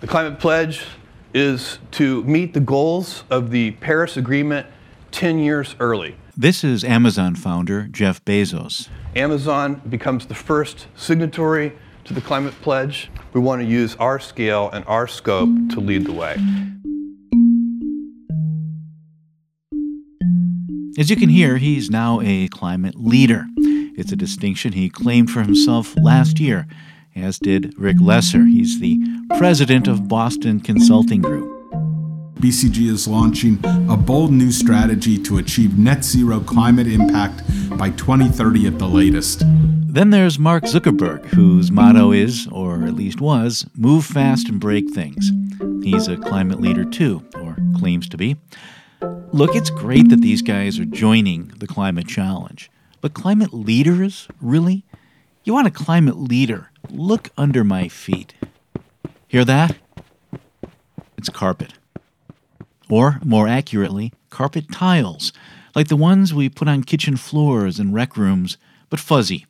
The climate pledge is to meet the goals of the Paris Agreement 10 years early. This is Amazon founder Jeff Bezos. Amazon becomes the first signatory to the climate pledge. We want to use our scale and our scope to lead the way. As you can hear, he's now a climate leader. It's a distinction he claimed for himself last year, as did Rich Lesser. He's the president of Boston Consulting Group. BCG is launching a bold new strategy to achieve net zero climate impact by 2030 at the latest. Then there's Mark Zuckerberg, whose motto is, or at least was, move fast and break things. He's a climate leader too, or claims to be. Look, it's great that these guys are joining the climate challenge. But climate leaders, really? You want a climate leader? Look under my feet. Hear that? It's carpet. Or, more accurately, carpet tiles, like the ones we put on kitchen floors and rec rooms, but fuzzy.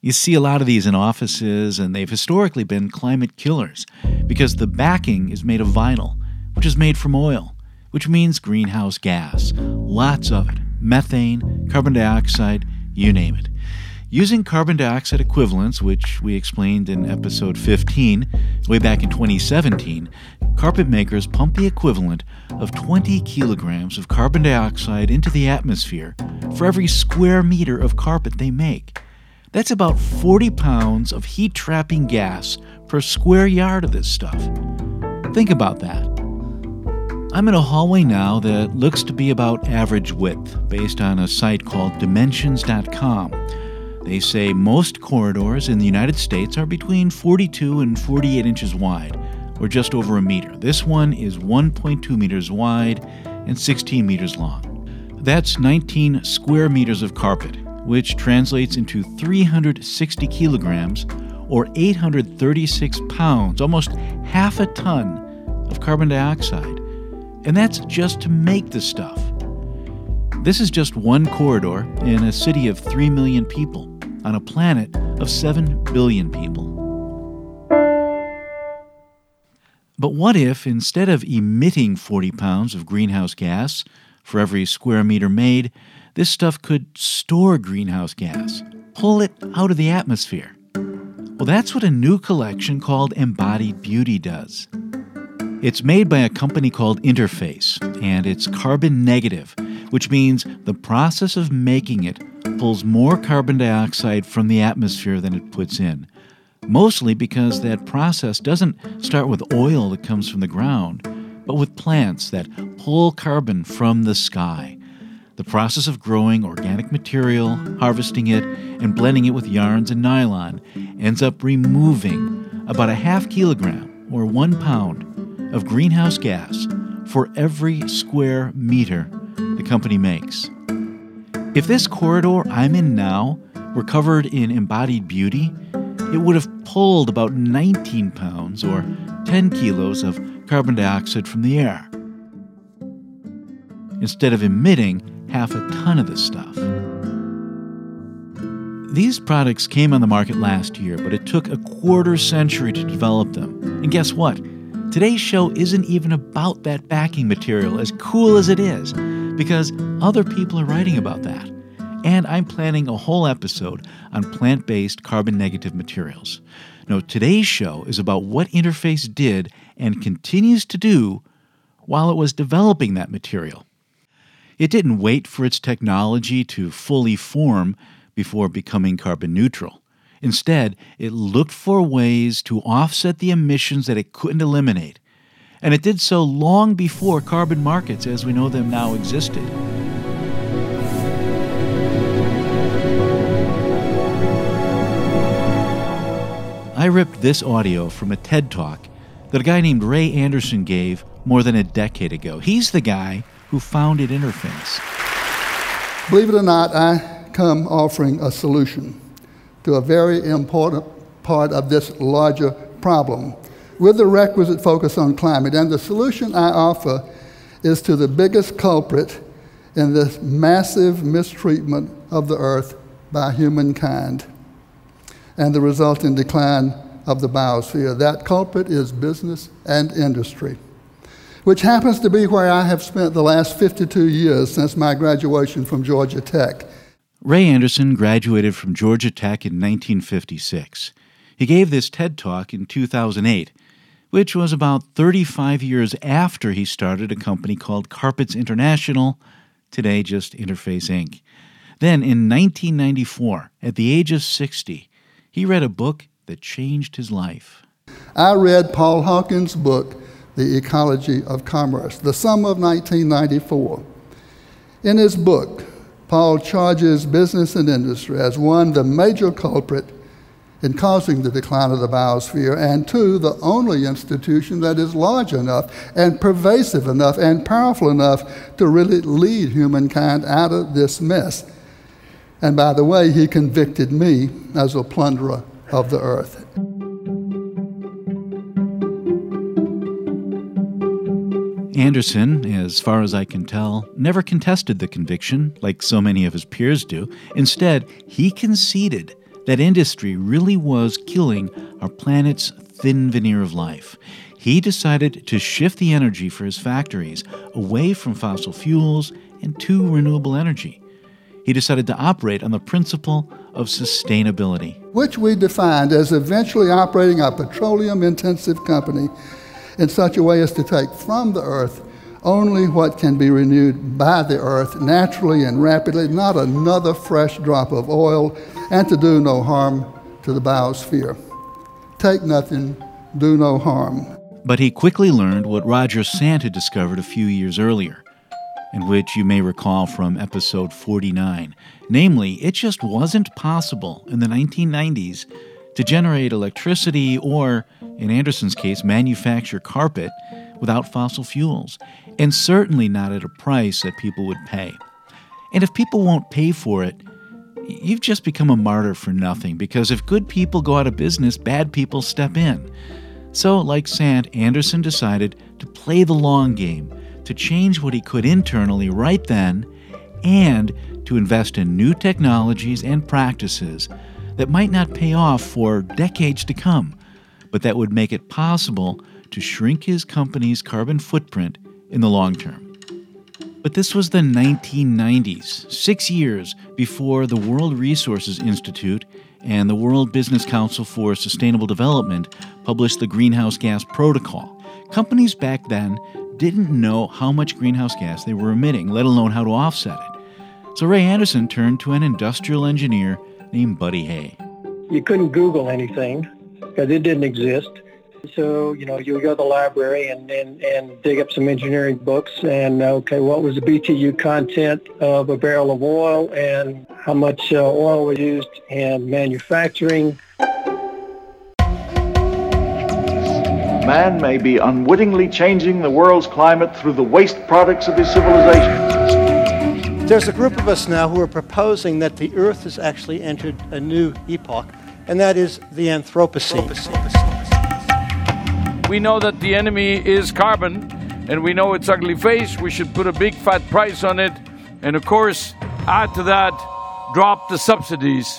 You see a lot of these in offices, and they've historically been climate killers because the backing is made of vinyl, which is made from oil which means greenhouse gas. Lots of it methane, carbon dioxide, you name it. Using carbon dioxide equivalents, which we explained in episode 15, way back in 2017, carpet makers pump the equivalent of 20 kilograms of carbon dioxide into the atmosphere for every square meter of carpet they make. That's about 40 pounds of heat trapping gas per square yard of this stuff. Think about that. I'm in a hallway now that looks to be about average width, based on a site called Dimensions.com. They say most corridors in the United States are between 42 and 48 inches wide, or just over a meter. This one is 1.2 meters wide and 16 meters long. That's 19 square meters of carpet, which translates into 360 kilograms or 836 pounds, almost half a ton of carbon dioxide. And that's just to make the stuff. This is just one corridor in a city of 3 million people on a planet of 7 billion people. But what if, instead of emitting 40 pounds of greenhouse gas for every square meter made, this stuff could store greenhouse gas, pull it out of the atmosphere? Well, that's what a new collection called Embodied Beauty does. It's made by a company called Interface, and it's carbon negative, which means the process of making it pulls more carbon dioxide from the atmosphere than it puts in. Mostly because that process doesn't start with oil that comes from the ground, but with plants that pull carbon from the sky. The process of growing organic material, harvesting it, and blending it with yarns and nylon ends up removing about a half kilogram or one pound of greenhouse gas for every square meter the company makes. If this corridor I'm in now were covered in embodied beauty, it would have pulled about 19 pounds or 10 kilos of carbon dioxide from the air, instead of emitting half a ton of this stuff. These products came on the market last year, but it took a quarter century to develop them. And guess what? Today's show isn't even about that backing material, as cool as it is, because other people are writing about that. And I'm planning a whole episode on plant based carbon negative materials. Now, today's show is about what Interface did and continues to do while it was developing that material. It didn't wait for its technology to fully form before becoming carbon neutral. Instead, it looked for ways to offset the emissions that it couldn't eliminate. And it did so long before carbon markets as we know them now existed. I ripped this audio from a TED Talk that a guy named Ray Anderson gave more than a decade ago. He's the guy who founded Interface. Believe it or not, I come offering a solution to a very important part of this larger problem with the requisite focus on climate. And the solution I offer is to the biggest culprit in this massive mistreatment of the earth by humankind and the resulting decline of the biosphere. That culprit is business and industry, which happens to be where I have spent the last 52 years since my graduation from Georgia Tech. Ray Anderson graduated from Georgia Tech in 1956. He gave this TED Talk in 2008, which was about 35 years after he started a company called Carpets International, today just Interface Inc. Then in 1994, at the age of 60, he read a book that changed his life. I read Paul Hawken's book, The Ecology of Commerce, the summer of 1994. In his book, Paul charges business and industry as one, the major culprit in causing the decline of the biosphere, and two, the only institution that is large enough and pervasive enough and powerful enough to really lead humankind out of this mess. And by the way, he convicted me as a plunderer of the earth. Anderson, as far as I can tell, never contested the conviction like so many of his peers do. Instead, he conceded that industry really was killing our planet's thin veneer of life. He decided to shift the energy for his factories away from fossil fuels and to renewable energy. He decided to operate on the principle of sustainability, which we defined as eventually operating a petroleum intensive company in such a way as to take from the earth only what can be renewed by the earth naturally and rapidly, not another fresh drop of oil, and to do no harm to the biosphere. Take nothing, do no harm. But he quickly learned what Roger Sant had discovered a few years earlier, and which you may recall from episode 49. Namely, it just wasn't possible in the 1990s to generate electricity or, in Anderson's case, manufacture carpet without fossil fuels, and certainly not at a price that people would pay. And if people won't pay for it, you've just become a martyr for nothing because if good people go out of business, bad people step in. So, like Sant, Anderson decided to play the long game, to change what he could internally right then, and to invest in new technologies and practices that might not pay off for decades to come, but that would make it possible to shrink his company's carbon footprint in the long term. But this was the 1990s, six years before the World Resources Institute and the World Business Council for Sustainable Development published the Greenhouse Gas Protocol. Companies back then didn't know how much greenhouse gas they were emitting, let alone how to offset it. So Ray Anderson turned to an industrial engineer named Buddy Hay. You couldn't Google anything because it didn't exist. So, you know, you go to the library and, and, and dig up some engineering books and, okay, what was the BTU content of a barrel of oil and how much uh, oil was used in manufacturing. Man may be unwittingly changing the world's climate through the waste products of his civilization. There's a group of us now who are proposing that the Earth has actually entered a new epoch, and that is the Anthropocene. We know that the enemy is carbon, and we know its ugly face. We should put a big fat price on it, and of course, add to that, drop the subsidies.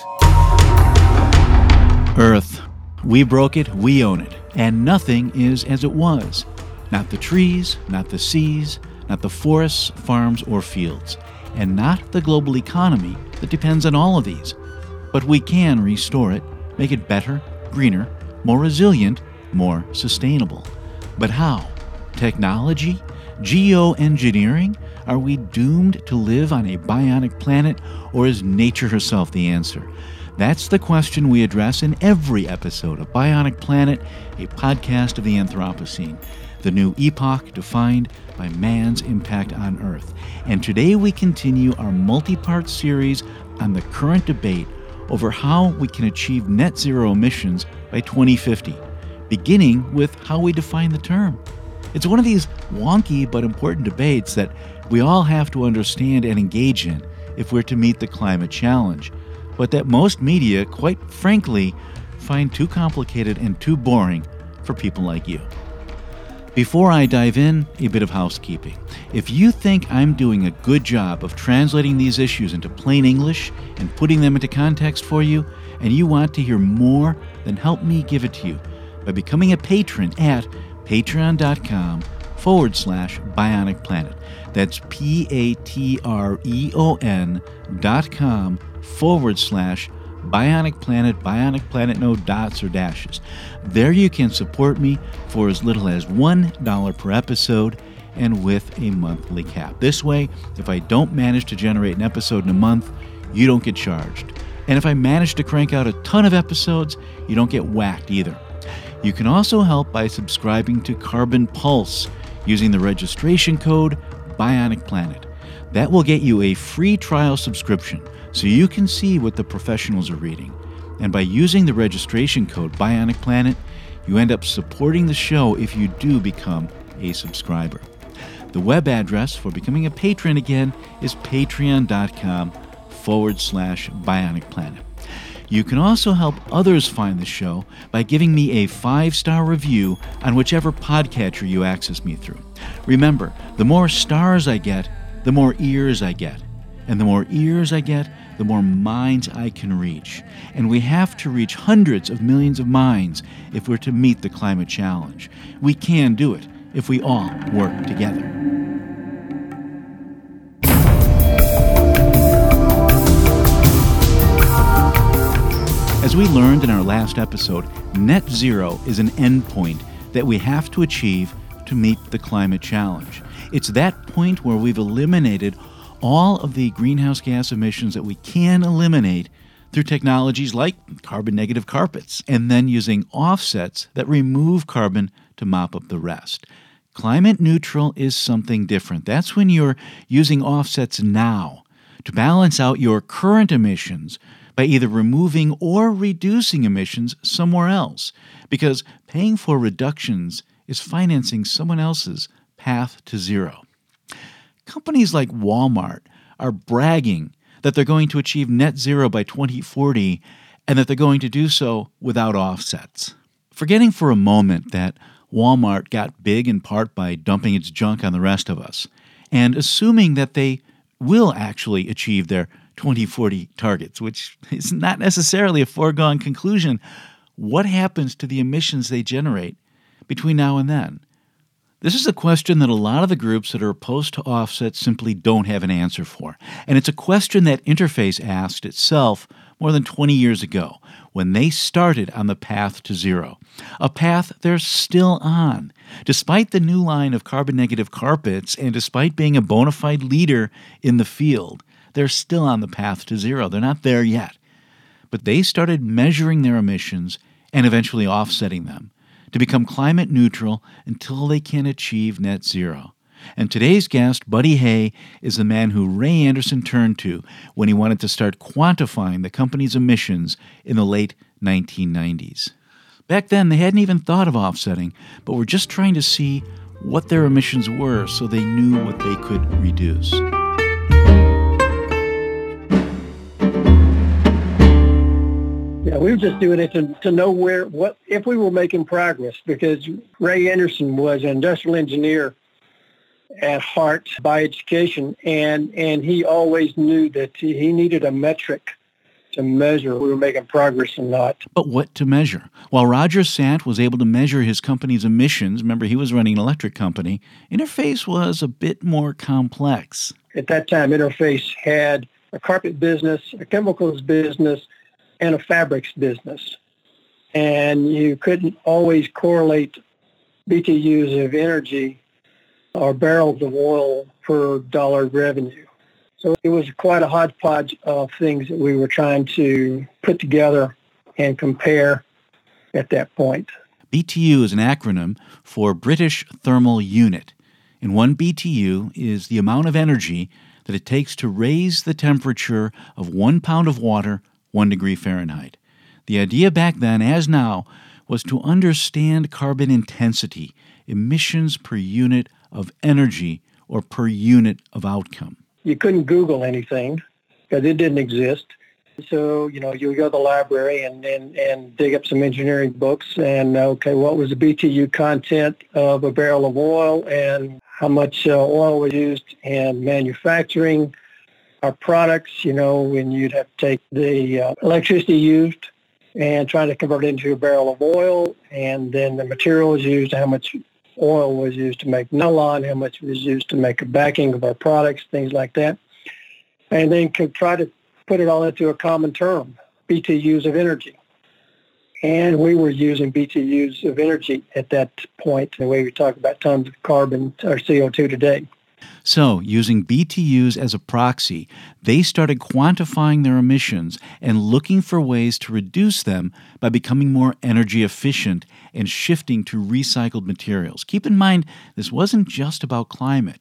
Earth. We broke it, we own it, and nothing is as it was. Not the trees, not the seas, not the forests, farms, or fields, and not the global economy that depends on all of these. But we can restore it, make it better, greener, more resilient, more sustainable. But how? Technology? Geoengineering? Are we doomed to live on a bionic planet, or is nature herself the answer? That's the question we address in every episode of Bionic Planet, a podcast of the Anthropocene, the new epoch defined by man's impact on Earth. And today we continue our multi part series on the current debate over how we can achieve net zero emissions by 2050 beginning with how we define the term. It's one of these wonky but important debates that we all have to understand and engage in if we're to meet the climate challenge, but that most media, quite frankly, find too complicated and too boring for people like you. Before I dive in, a bit of housekeeping. If you think I'm doing a good job of translating these issues into plain English and putting them into context for you, and you want to hear more, then help me give it to you by becoming a patron at patreon.com forward slash bionic planet. That's P A T R E O N dot com forward slash Bionic Planet, Bionic Planet, no dots or dashes. There you can support me for as little as $1 per episode and with a monthly cap. This way, if I don't manage to generate an episode in a month, you don't get charged. And if I manage to crank out a ton of episodes, you don't get whacked either. You can also help by subscribing to Carbon Pulse using the registration code Bionic Planet. That will get you a free trial subscription so you can see what the professionals are reading. And by using the registration code Bionic Planet, you end up supporting the show if you do become a subscriber. The web address for becoming a patron again is patreon.com forward slash bionic planet. You can also help others find the show by giving me a five star review on whichever podcatcher you access me through. Remember, the more stars I get, the more ears I get. And the more ears I get, the more minds I can reach. And we have to reach hundreds of millions of minds if we're to meet the climate challenge. We can do it if we all work together. As we learned in our last episode, net zero is an endpoint that we have to achieve to meet the climate challenge. It's that point where we've eliminated all of the greenhouse gas emissions that we can eliminate through technologies like carbon negative carpets, and then using offsets that remove carbon to mop up the rest. Climate neutral is something different. That's when you're using offsets now to balance out your current emissions by either removing or reducing emissions somewhere else, because paying for reductions is financing someone else's path to zero. Companies like Walmart are bragging that they're going to achieve net zero by 2040 and that they're going to do so without offsets. Forgetting for a moment that Walmart got big in part by dumping its junk on the rest of us, and assuming that they will actually achieve their 2040 targets, which is not necessarily a foregone conclusion, what happens to the emissions they generate between now and then? This is a question that a lot of the groups that are opposed to offsets simply don't have an answer for. And it's a question that Interface asked itself more than 20 years ago when they started on the path to zero. A path they're still on. Despite the new line of carbon negative carpets and despite being a bona fide leader in the field, they're still on the path to zero. They're not there yet. But they started measuring their emissions and eventually offsetting them to become climate neutral until they can achieve net zero. And today's guest, Buddy Hay, is the man who Ray Anderson turned to when he wanted to start quantifying the company's emissions in the late 1990s. Back then, they hadn't even thought of offsetting, but were just trying to see what their emissions were so they knew what they could reduce. We were just doing it to, to know where, what, if we were making progress because Ray Anderson was an industrial engineer at heart by education and, and he always knew that he needed a metric to measure we were making progress or not. But what to measure? While Roger Sant was able to measure his company's emissions, remember he was running an electric company, Interface was a bit more complex. At that time, Interface had a carpet business, a chemicals business, and a fabrics business. And you couldn't always correlate BTUs of energy or barrels of oil per dollar revenue. So it was quite a hodgepodge of things that we were trying to put together and compare at that point. BTU is an acronym for British Thermal Unit. And one BTU is the amount of energy that it takes to raise the temperature of one pound of water 1 degree Fahrenheit. The idea back then, as now, was to understand carbon intensity, emissions per unit of energy or per unit of outcome. You couldn't Google anything because it didn't exist. So, you know, you go to the library and, and, and dig up some engineering books and, okay, what was the BTU content of a barrel of oil and how much uh, oil was used in manufacturing our products, you know, when you'd have to take the uh, electricity used and try to convert it into a barrel of oil and then the materials used, how much oil was used to make nylon, how much was used to make a backing of our products, things like that. And then could try to put it all into a common term, BTUs of energy. And we were using BTUs of energy at that point, the way we talk about tons of carbon or CO2 today. So, using BTUs as a proxy, they started quantifying their emissions and looking for ways to reduce them by becoming more energy efficient and shifting to recycled materials. Keep in mind, this wasn't just about climate,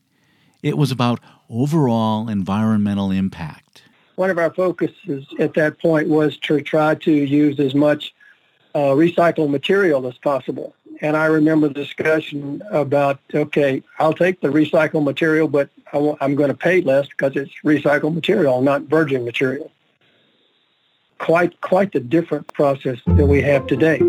it was about overall environmental impact one of our focuses at that point was to try to use as much uh, recycled material as possible. And I remember the discussion about, okay, I'll take the recycled material, but i w- I'm going to pay less because it's recycled material, not virgin material. Quite, quite the different process that we have today.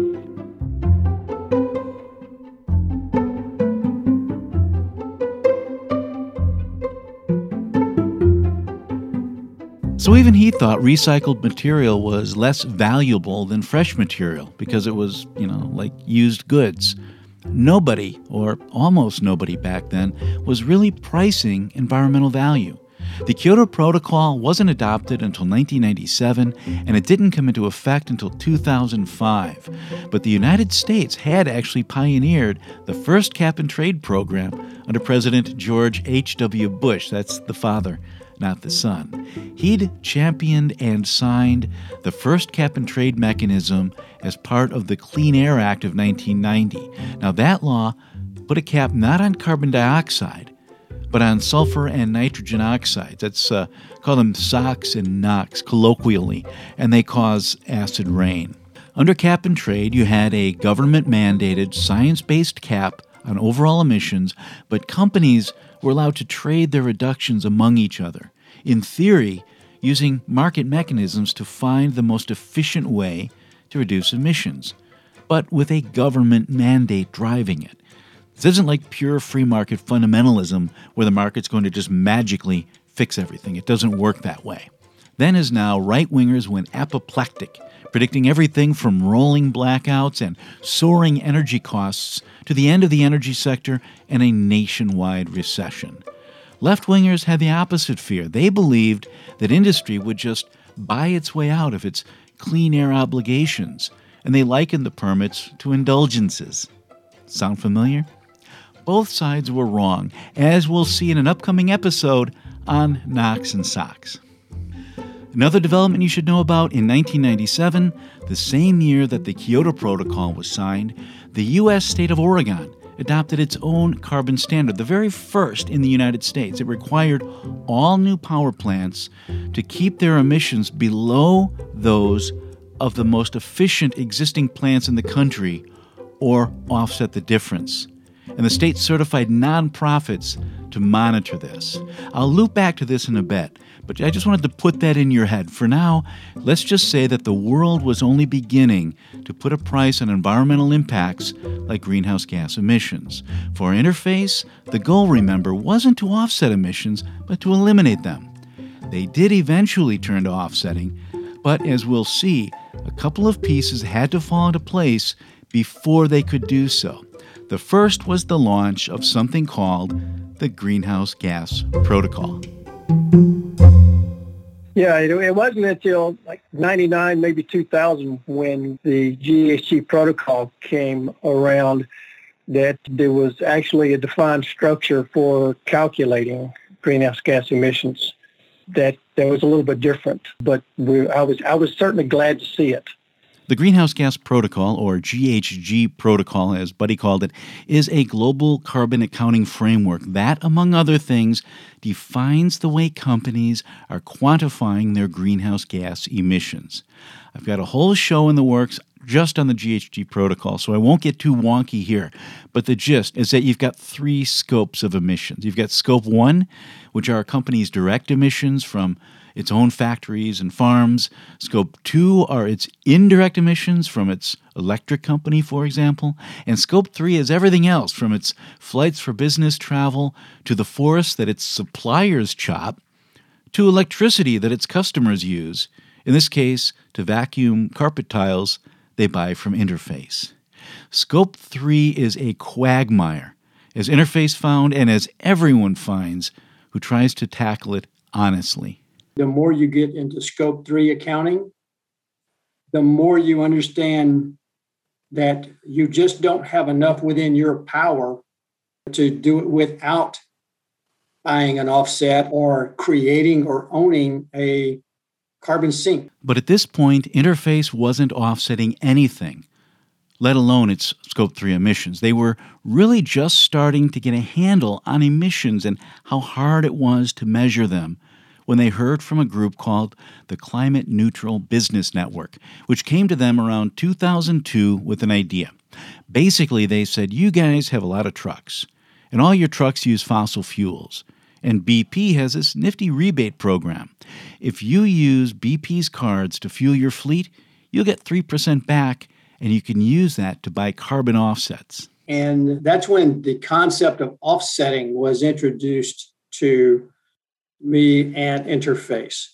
So even he thought recycled material was less valuable than fresh material because it was, you know, like used goods. Nobody, or almost nobody back then, was really pricing environmental value. The Kyoto Protocol wasn't adopted until 1997, and it didn't come into effect until 2005. But the United States had actually pioneered the first cap and trade program under President George H.W. Bush. That's the father not the son. He'd championed and signed the first cap and trade mechanism as part of the Clean Air Act of 1990. Now, that law put a cap not on carbon dioxide, but on sulfur and nitrogen oxides. That's uh, call them SOx and NOx colloquially, and they cause acid rain. Under cap and trade, you had a government mandated science based cap on overall emissions, but companies were allowed to trade their reductions among each other. In theory, using market mechanisms to find the most efficient way to reduce emissions, but with a government mandate driving it. This isn't like pure free market fundamentalism where the market's going to just magically fix everything. It doesn't work that way. Then, as now, right wingers went apoplectic, predicting everything from rolling blackouts and soaring energy costs to the end of the energy sector and a nationwide recession. Left wingers had the opposite fear. They believed that industry would just buy its way out of its clean air obligations, and they likened the permits to indulgences. Sound familiar? Both sides were wrong, as we'll see in an upcoming episode on NOx and SOx. Another development you should know about in 1997, the same year that the Kyoto Protocol was signed, the U.S. state of Oregon adopted its own carbon standard, the very first in the United States. It required all new power plants to keep their emissions below those of the most efficient existing plants in the country or offset the difference. And the state certified nonprofits to monitor this. I'll loop back to this in a bit, but I just wanted to put that in your head. For now, let's just say that the world was only beginning to put a price on environmental impacts like greenhouse gas emissions. For Interface, the goal, remember, wasn't to offset emissions, but to eliminate them. They did eventually turn to offsetting, but as we'll see, a couple of pieces had to fall into place before they could do so. The first was the launch of something called the Greenhouse Gas Protocol. Yeah, it, it wasn't until like 99, maybe 2000 when the GHG protocol came around that there was actually a defined structure for calculating greenhouse gas emissions that, that was a little bit different. But we, I, was, I was certainly glad to see it. The Greenhouse Gas Protocol, or GHG Protocol as Buddy called it, is a global carbon accounting framework that, among other things, defines the way companies are quantifying their greenhouse gas emissions. I've got a whole show in the works just on the GHG protocol, so I won't get too wonky here. But the gist is that you've got three scopes of emissions. You've got scope one, which are a company's direct emissions from its own factories and farms. Scope 2 are its indirect emissions from its electric company, for example. And Scope 3 is everything else from its flights for business travel to the forests that its suppliers chop to electricity that its customers use. In this case, to vacuum carpet tiles they buy from Interface. Scope 3 is a quagmire, as Interface found and as everyone finds who tries to tackle it honestly. The more you get into Scope 3 accounting, the more you understand that you just don't have enough within your power to do it without buying an offset or creating or owning a carbon sink. But at this point, Interface wasn't offsetting anything, let alone its Scope 3 emissions. They were really just starting to get a handle on emissions and how hard it was to measure them when they heard from a group called the Climate Neutral Business Network, which came to them around 2002 with an idea. Basically, they said, You guys have a lot of trucks, and all your trucks use fossil fuels. And BP has this nifty rebate program. If you use BP's cards to fuel your fleet, you'll get 3% back, and you can use that to buy carbon offsets. And that's when the concept of offsetting was introduced to me and Interface.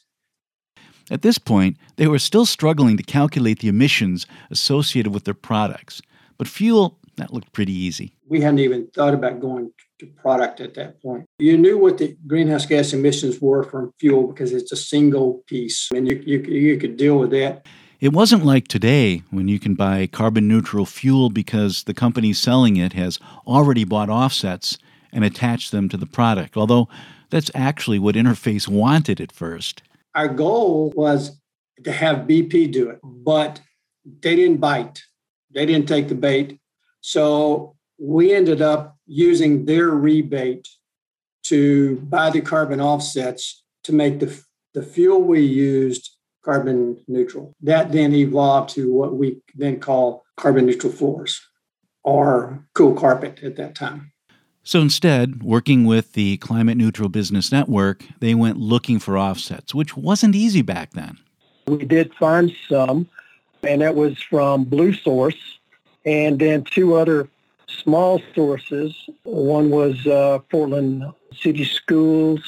At this point, they were still struggling to calculate the emissions associated with their products. But fuel, that looked pretty easy. We hadn't even thought about going to product at that point. You knew what the greenhouse gas emissions were from fuel because it's a single piece and you, you, you could deal with that. It wasn't like today when you can buy carbon neutral fuel because the company selling it has already bought offsets and attached them to the product, although that's actually what Interface wanted at first. Our goal was to have BP do it, but they didn't bite. They didn't take the bait. So we ended up using their rebate to buy the carbon offsets to make the, the fuel we used carbon neutral. That then evolved to what we then call carbon neutral floors or cool carpet at that time. So instead, working with the Climate Neutral Business Network, they went looking for offsets, which wasn't easy back then. We did find some, and that was from Blue Source and then two other small sources. One was uh, Portland City Schools,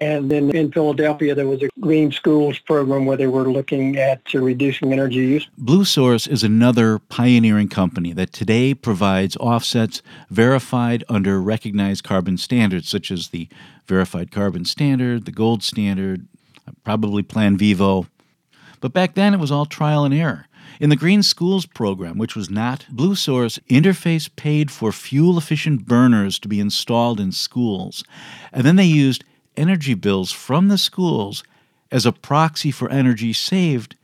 and then in Philadelphia there was a Green Schools program where they were looking at reducing energy use. Blue Source is another pioneering company that today provides offsets verified under recognized carbon standards, such as the Verified Carbon Standard, the Gold Standard, probably Plan Vivo. But back then it was all trial and error. In the Green Schools program, which was not Blue Source, Interface paid for fuel efficient burners to be installed in schools. And then they used energy bills from the schools as a proxy for energy saved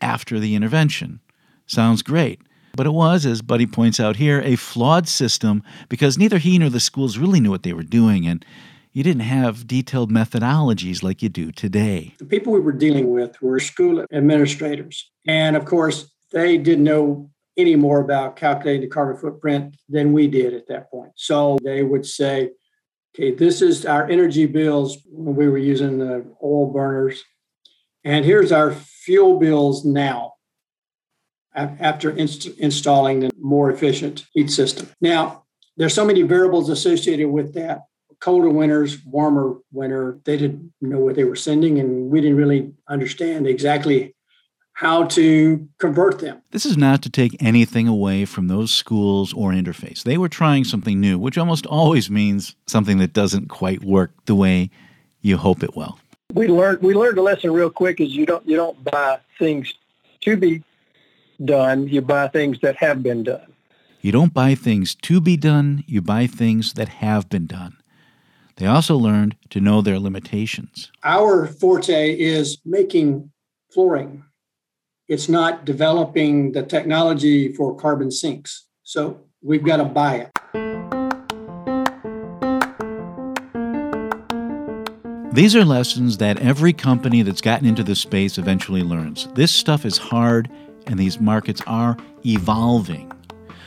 after the intervention. Sounds great. But it was, as Buddy points out here, a flawed system because neither he nor the schools really knew what they were doing, and you didn't have detailed methodologies like you do today. The people we were dealing with were school administrators. And of course, they didn't know any more about calculating the carbon footprint than we did at that point. So they would say, okay, this is our energy bills when we were using the oil burners. And here's our fuel bills now after inst- installing the more efficient heat system. Now, there's so many variables associated with that. Colder winters, warmer winter, they didn't know what they were sending, and we didn't really understand exactly how to convert them. This is not to take anything away from those schools or interface. They were trying something new, which almost always means something that doesn't quite work the way you hope it will. We learned we learned a lesson real quick is you don't you don't buy things to be done, you buy things that have been done. You don't buy things to be done, you buy things that have been done. They also learned to know their limitations. Our forte is making flooring it's not developing the technology for carbon sinks. So we've got to buy it. These are lessons that every company that's gotten into this space eventually learns. This stuff is hard, and these markets are evolving.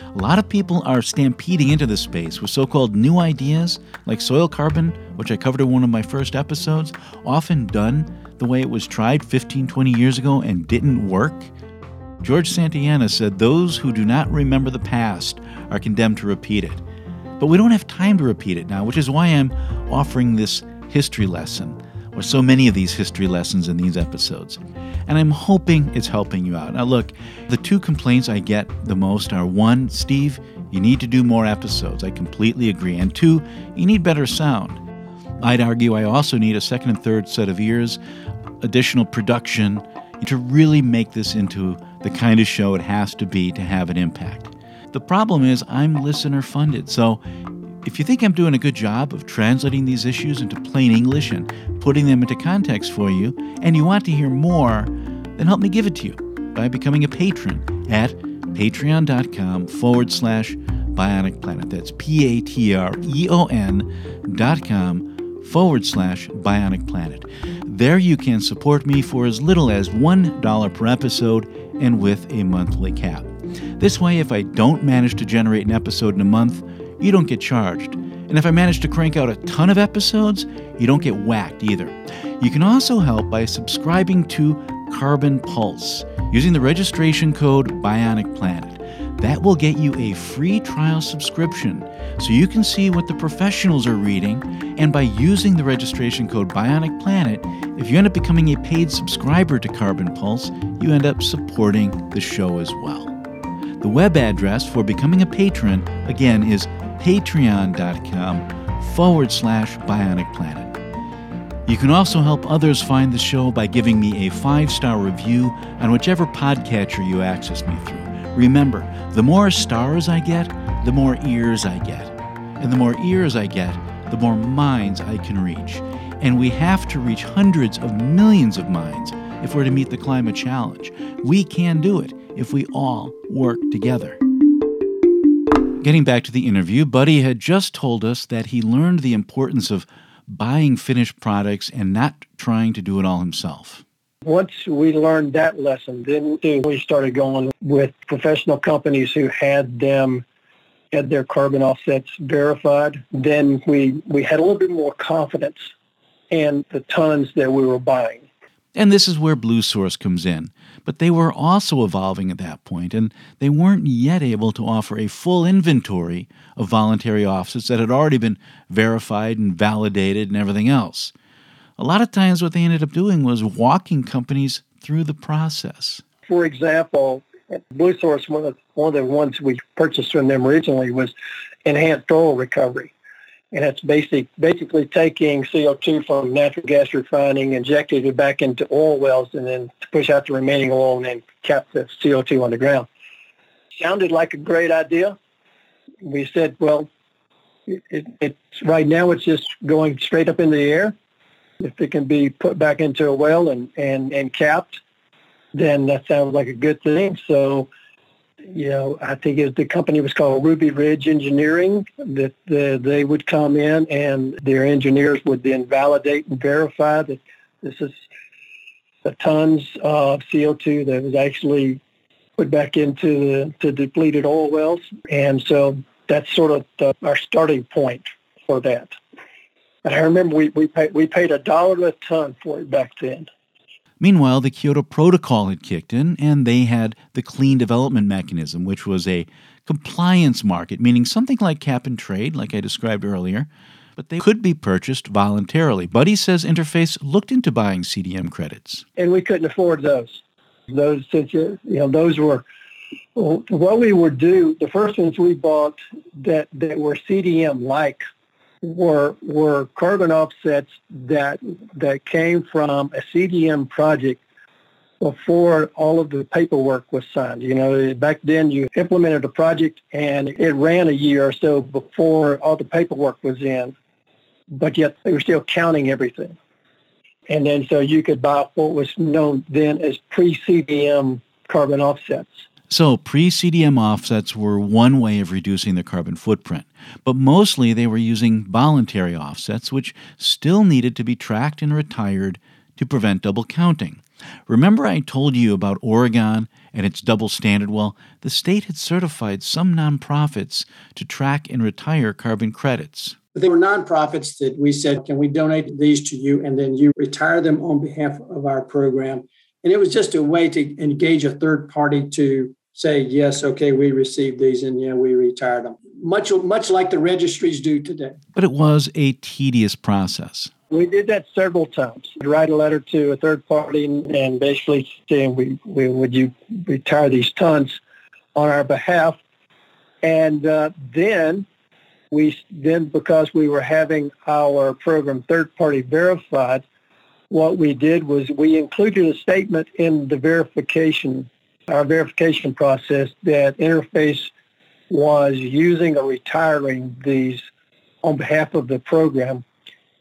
A lot of people are stampeding into this space with so called new ideas like soil carbon, which I covered in one of my first episodes, often done the way it was tried 15, 20 years ago and didn't work? George Santayana said those who do not remember the past are condemned to repeat it. But we don't have time to repeat it now, which is why I'm offering this history lesson, or so many of these history lessons in these episodes. And I'm hoping it's helping you out. Now, look, the two complaints I get the most are one, Steve, you need to do more episodes. I completely agree. And two, you need better sound. I'd argue I also need a second and third set of ears, additional production to really make this into the kind of show it has to be to have an impact. The problem is, I'm listener funded, so if you think I'm doing a good job of translating these issues into plain English and putting them into context for you, and you want to hear more, then help me give it to you by becoming a patron at patreon.com forward slash bionic planet. That's P A T R E O N dot com forward slash bionic planet. There you can support me for as little as $1 per episode and with a monthly cap. This way, if I don't manage to generate an episode in a month, you don't get charged. And if I manage to crank out a ton of episodes, you don't get whacked either. You can also help by subscribing to Carbon Pulse using the registration code Bionic Planet. That will get you a free trial subscription so you can see what the professionals are reading. And by using the registration code Bionic Planet, if you end up becoming a paid subscriber to Carbon Pulse, you end up supporting the show as well. The web address for becoming a patron, again, is patreon.com forward slash bionic planet. You can also help others find the show by giving me a five star review on whichever podcatcher you access me through. Remember, the more stars I get, the more ears I get. And the more ears I get, the more minds I can reach. And we have to reach hundreds of millions of minds if we're to meet the climate challenge. We can do it if we all work together. Getting back to the interview, Buddy had just told us that he learned the importance of buying finished products and not trying to do it all himself. Once we learned that lesson, then we started going with professional companies who had them had their carbon offsets verified. Then we, we had a little bit more confidence in the tons that we were buying. And this is where Blue Source comes in. But they were also evolving at that point, and they weren't yet able to offer a full inventory of voluntary offsets that had already been verified and validated and everything else. A lot of times, what they ended up doing was walking companies through the process. For example, Blue Source, one of, one of the ones we purchased from them originally was enhanced oil recovery and it's basic, basically taking CO2 from natural gas refining, injecting it back into oil wells, and then to push out the remaining oil and then cap the CO2 on the ground. Sounded like a great idea. We said, well, it, it's right now it's just going straight up in the air. If it can be put back into a well and, and, and capped, then that sounds like a good thing. So you know, I think it, the company was called Ruby Ridge Engineering, that the, they would come in and their engineers would then validate and verify that this is the tons of CO2 that was actually put back into the to depleted oil wells. And so that's sort of the, our starting point for that. And I remember we, we, paid, we paid a dollar a ton for it back then. Meanwhile, the Kyoto Protocol had kicked in, and they had the Clean Development Mechanism, which was a compliance market, meaning something like cap and trade, like I described earlier, but they could be purchased voluntarily. Buddy says Interface looked into buying CDM credits. And we couldn't afford those. Those, you know, those were what we would do. The first ones we bought that that were CDM-like were were carbon offsets that that came from a CDM project before all of the paperwork was signed. You know, back then you implemented a project and it ran a year or so before all the paperwork was in, but yet they were still counting everything. And then so you could buy what was known then as pre-CDM carbon offsets. So, pre CDM offsets were one way of reducing the carbon footprint, but mostly they were using voluntary offsets, which still needed to be tracked and retired to prevent double counting. Remember, I told you about Oregon and its double standard? Well, the state had certified some nonprofits to track and retire carbon credits. They were nonprofits that we said, can we donate these to you? And then you retire them on behalf of our program. And it was just a way to engage a third party to say, yes, okay, we received these and yeah, we retired them. Much, much like the registries do today. But it was a tedious process. We did that several times. We'd write a letter to a third party and basically saying, we, we, would you retire these tons on our behalf? And uh, then we then because we were having our program third party verified, what we did was we included a statement in the verification, our verification process that Interface was using or retiring these on behalf of the program,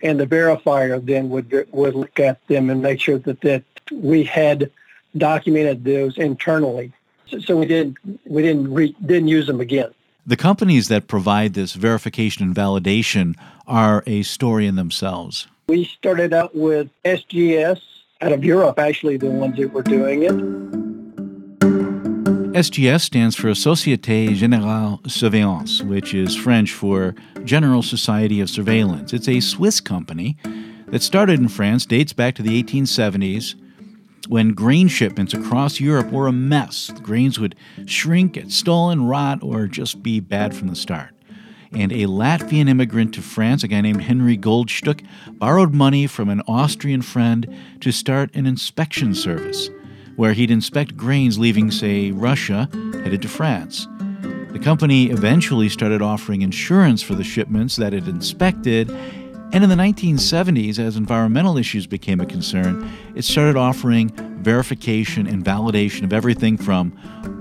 and the verifier then would would look at them and make sure that that we had documented those internally. So, so we didn't we didn't re, didn't use them again. The companies that provide this verification and validation are a story in themselves. We started out with SGS out of Europe, actually, the ones that were doing it. SGS stands for Société Générale Surveillance, which is French for General Society of Surveillance. It's a Swiss company that started in France, dates back to the 1870s, when grain shipments across Europe were a mess. The grains would shrink, get stolen, rot, or just be bad from the start. And a Latvian immigrant to France, a guy named Henry Goldstuck, borrowed money from an Austrian friend to start an inspection service where he'd inspect grains leaving, say, Russia, headed to France. The company eventually started offering insurance for the shipments that it inspected and in the 1970s, as environmental issues became a concern, it started offering verification and validation of everything from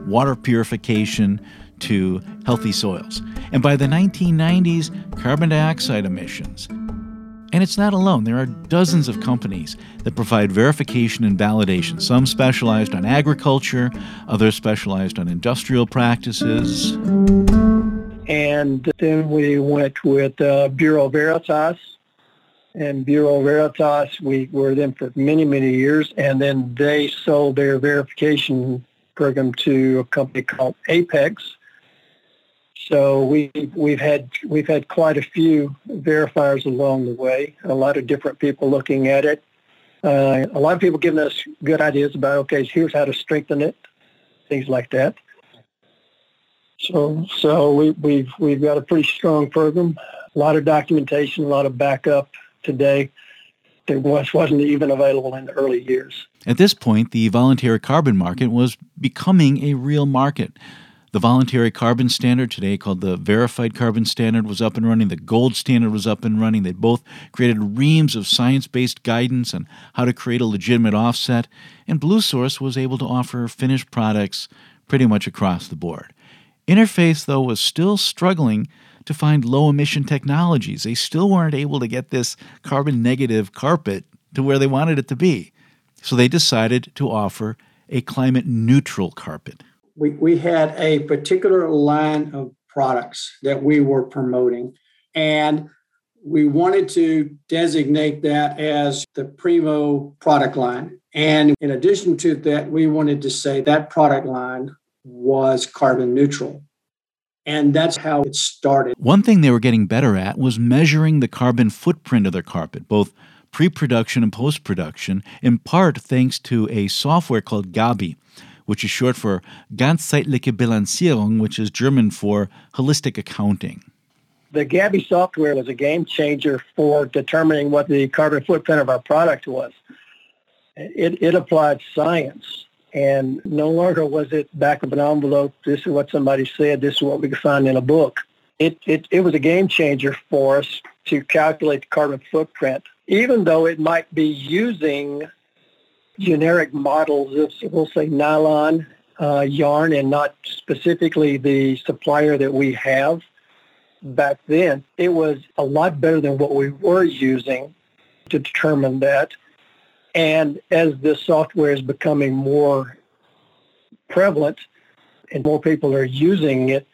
water purification to healthy soils. And by the 1990s, carbon dioxide emissions. And it's not alone. There are dozens of companies that provide verification and validation, some specialized on agriculture, others specialized on industrial practices. And then we went with uh, Bureau Veritas, and Bureau Veritas. We were them for many, many years, and then they sold their verification program to a company called Apex. So we we've had we've had quite a few verifiers along the way. A lot of different people looking at it. Uh, a lot of people giving us good ideas about okay, here's how to strengthen it, things like that. So so we, we've we've got a pretty strong program. A lot of documentation, a lot of backup today that was, wasn't even available in the early years. At this point, the voluntary carbon market was becoming a real market. The voluntary carbon standard, today called the verified carbon standard, was up and running. The gold standard was up and running. They both created reams of science based guidance on how to create a legitimate offset. And Bluesource was able to offer finished products pretty much across the board. Interface, though, was still struggling to find low emission technologies. They still weren't able to get this carbon negative carpet to where they wanted it to be. So they decided to offer a climate neutral carpet. We, we had a particular line of products that we were promoting, and we wanted to designate that as the Primo product line. And in addition to that, we wanted to say that product line was carbon neutral. And that's how it started. One thing they were getting better at was measuring the carbon footprint of their carpet, both pre production and post production, in part thanks to a software called Gabi, which is short for Ganzheitliche Bilanzierung, which is German for holistic accounting. The Gabi software was a game changer for determining what the carbon footprint of our product was. It, it applied science and no longer was it back of an envelope, this is what somebody said, this is what we could find in a book. It, it, it was a game changer for us to calculate the carbon footprint, even though it might be using generic models of, we'll say, nylon uh, yarn and not specifically the supplier that we have back then. It was a lot better than what we were using to determine that. And as this software is becoming more prevalent and more people are using it,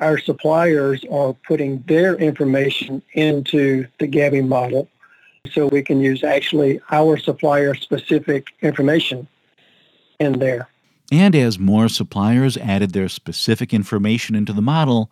our suppliers are putting their information into the Gabi model so we can use actually our supplier specific information in there. And as more suppliers added their specific information into the model,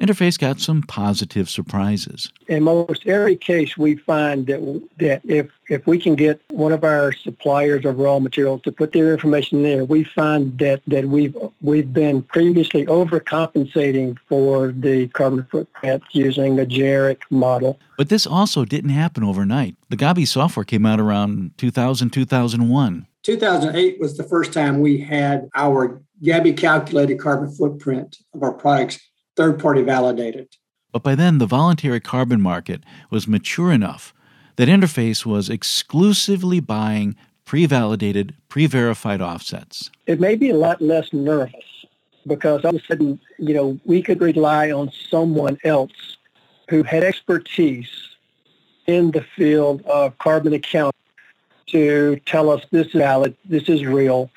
Interface got some positive surprises. In most every case, we find that that if if we can get one of our suppliers of raw materials to put their information there, we find that that we've we've been previously overcompensating for the carbon footprint using a generic model. But this also didn't happen overnight. The Gabi software came out around 2000 2001. 2008 was the first time we had our Gabi calculated carbon footprint of our products third party validated. But by then, the voluntary carbon market was mature enough that Interface was exclusively buying pre validated, pre verified offsets. It made me a lot less nervous because all of a sudden, you know, we could rely on someone else who had expertise in the field of carbon accounting to tell us this is valid, this is real,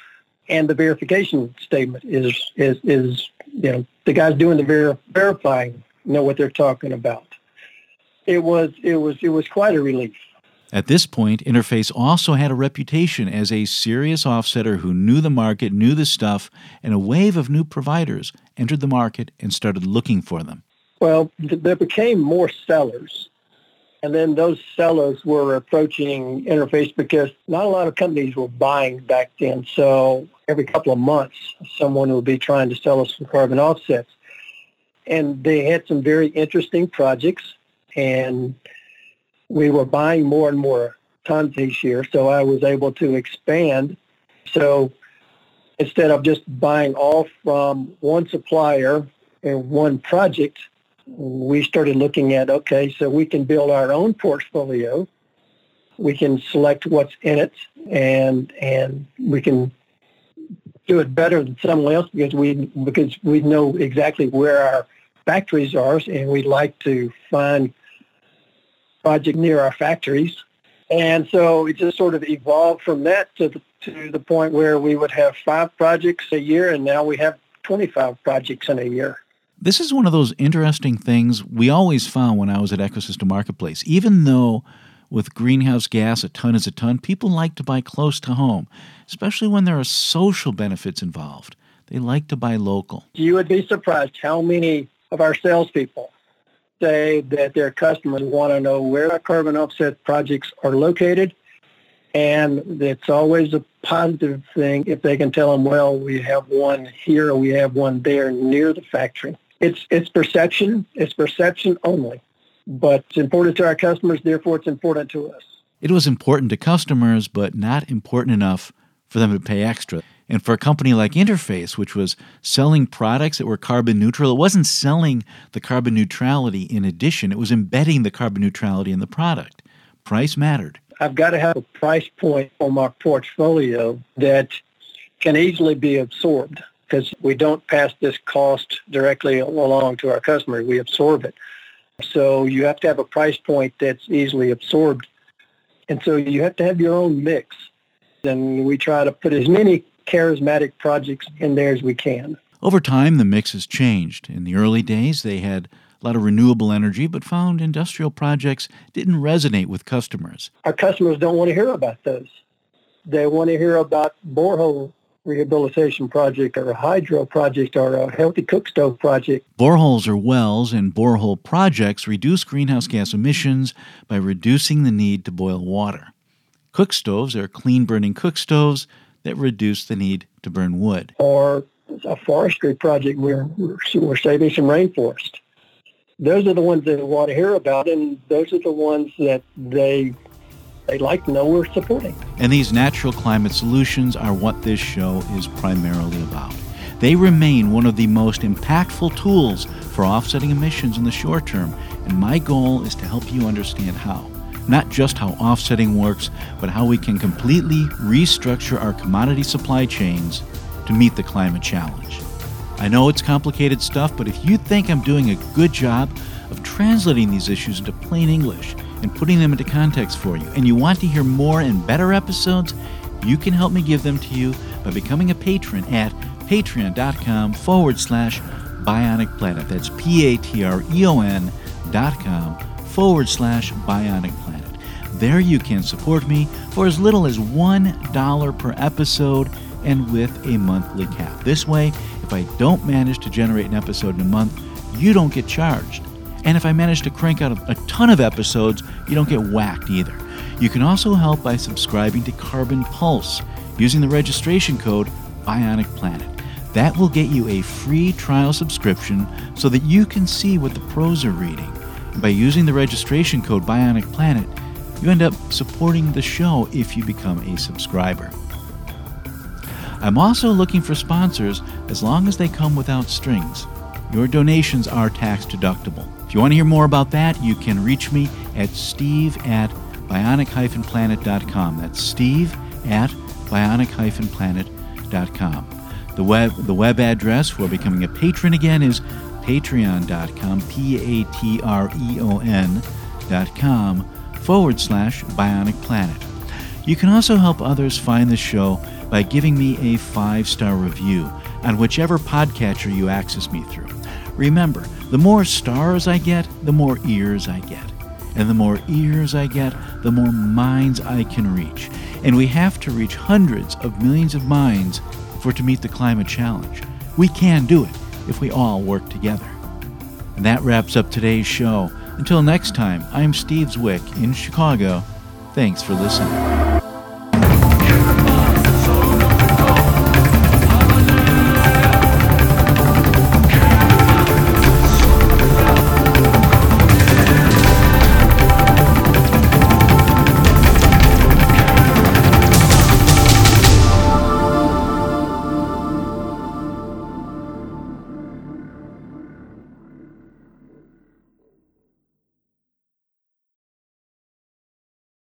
and the verification statement is is is you know the guys doing the ver- verifying know what they're talking about. It was it was it was quite a relief. At this point, Interface also had a reputation as a serious offsetter who knew the market, knew the stuff, and a wave of new providers entered the market and started looking for them. Well, there became more sellers. And then those sellers were approaching Interface because not a lot of companies were buying back then. So every couple of months, someone would be trying to sell us some carbon offsets. And they had some very interesting projects, and we were buying more and more tons each year. So I was able to expand. So instead of just buying all from one supplier and one project, we started looking at, okay, so we can build our own portfolio. We can select what's in it and and we can do it better than someone else because we because we know exactly where our factories are and we'd like to find project near our factories. And so it just sort of evolved from that to the, to the point where we would have five projects a year and now we have 25 projects in a year. This is one of those interesting things we always found when I was at Ecosystem Marketplace. Even though with greenhouse gas, a ton is a ton, people like to buy close to home, especially when there are social benefits involved. They like to buy local. You would be surprised how many of our salespeople say that their customers want to know where our carbon offset projects are located. And it's always a positive thing if they can tell them, well, we have one here or we have one there near the factory. It's, it's perception. It's perception only. But it's important to our customers, therefore it's important to us. It was important to customers, but not important enough for them to pay extra. And for a company like Interface, which was selling products that were carbon neutral, it wasn't selling the carbon neutrality in addition, it was embedding the carbon neutrality in the product. Price mattered. I've got to have a price point on my portfolio that can easily be absorbed because we don't pass this cost directly along to our customer. We absorb it. So you have to have a price point that's easily absorbed. And so you have to have your own mix. And we try to put as many charismatic projects in there as we can. Over time, the mix has changed. In the early days, they had a lot of renewable energy, but found industrial projects didn't resonate with customers. Our customers don't want to hear about those. They want to hear about borehole rehabilitation project or a hydro project or a healthy cook stove project. Boreholes or wells and borehole projects reduce greenhouse gas emissions by reducing the need to boil water. Cook stoves are clean burning cook stoves that reduce the need to burn wood. Or a forestry project where we're saving some rainforest. Those are the ones that want to hear about, and those are the ones that they they like to know we're supporting. And these natural climate solutions are what this show is primarily about. They remain one of the most impactful tools for offsetting emissions in the short term, and my goal is to help you understand how. Not just how offsetting works, but how we can completely restructure our commodity supply chains to meet the climate challenge. I know it's complicated stuff, but if you think I'm doing a good job of translating these issues into plain English, and putting them into context for you, and you want to hear more and better episodes, you can help me give them to you by becoming a patron at patreon.com forward slash bionic planet. That's P A T R E O N dot com forward slash bionic planet. There you can support me for as little as $1 per episode and with a monthly cap. This way, if I don't manage to generate an episode in a month, you don't get charged. And if I manage to crank out a, ton of episodes, you don't get whacked either. You can also help by subscribing to Carbon Pulse using the registration code Bionic Planet. That will get you a free trial subscription so that you can see what the pros are reading. And by using the registration code Bionic Planet, you end up supporting the show if you become a subscriber. I'm also looking for sponsors as long as they come without strings. Your donations are tax deductible. If you want to hear more about that, you can reach me at steve at bionic-planet.com. That's steve at bionic-planet.com. The web, the web address for becoming a patron again is patreon.com, P-A-T-R-E-O-N dot com forward slash bionic planet. You can also help others find the show by giving me a five-star review on whichever podcatcher you access me through. Remember, the more stars I get, the more ears I get. And the more ears I get, the more minds I can reach. And we have to reach hundreds of millions of minds for to meet the climate challenge. We can do it if we all work together. And that wraps up today's show. Until next time, I'm Steve Zwick in Chicago. Thanks for listening.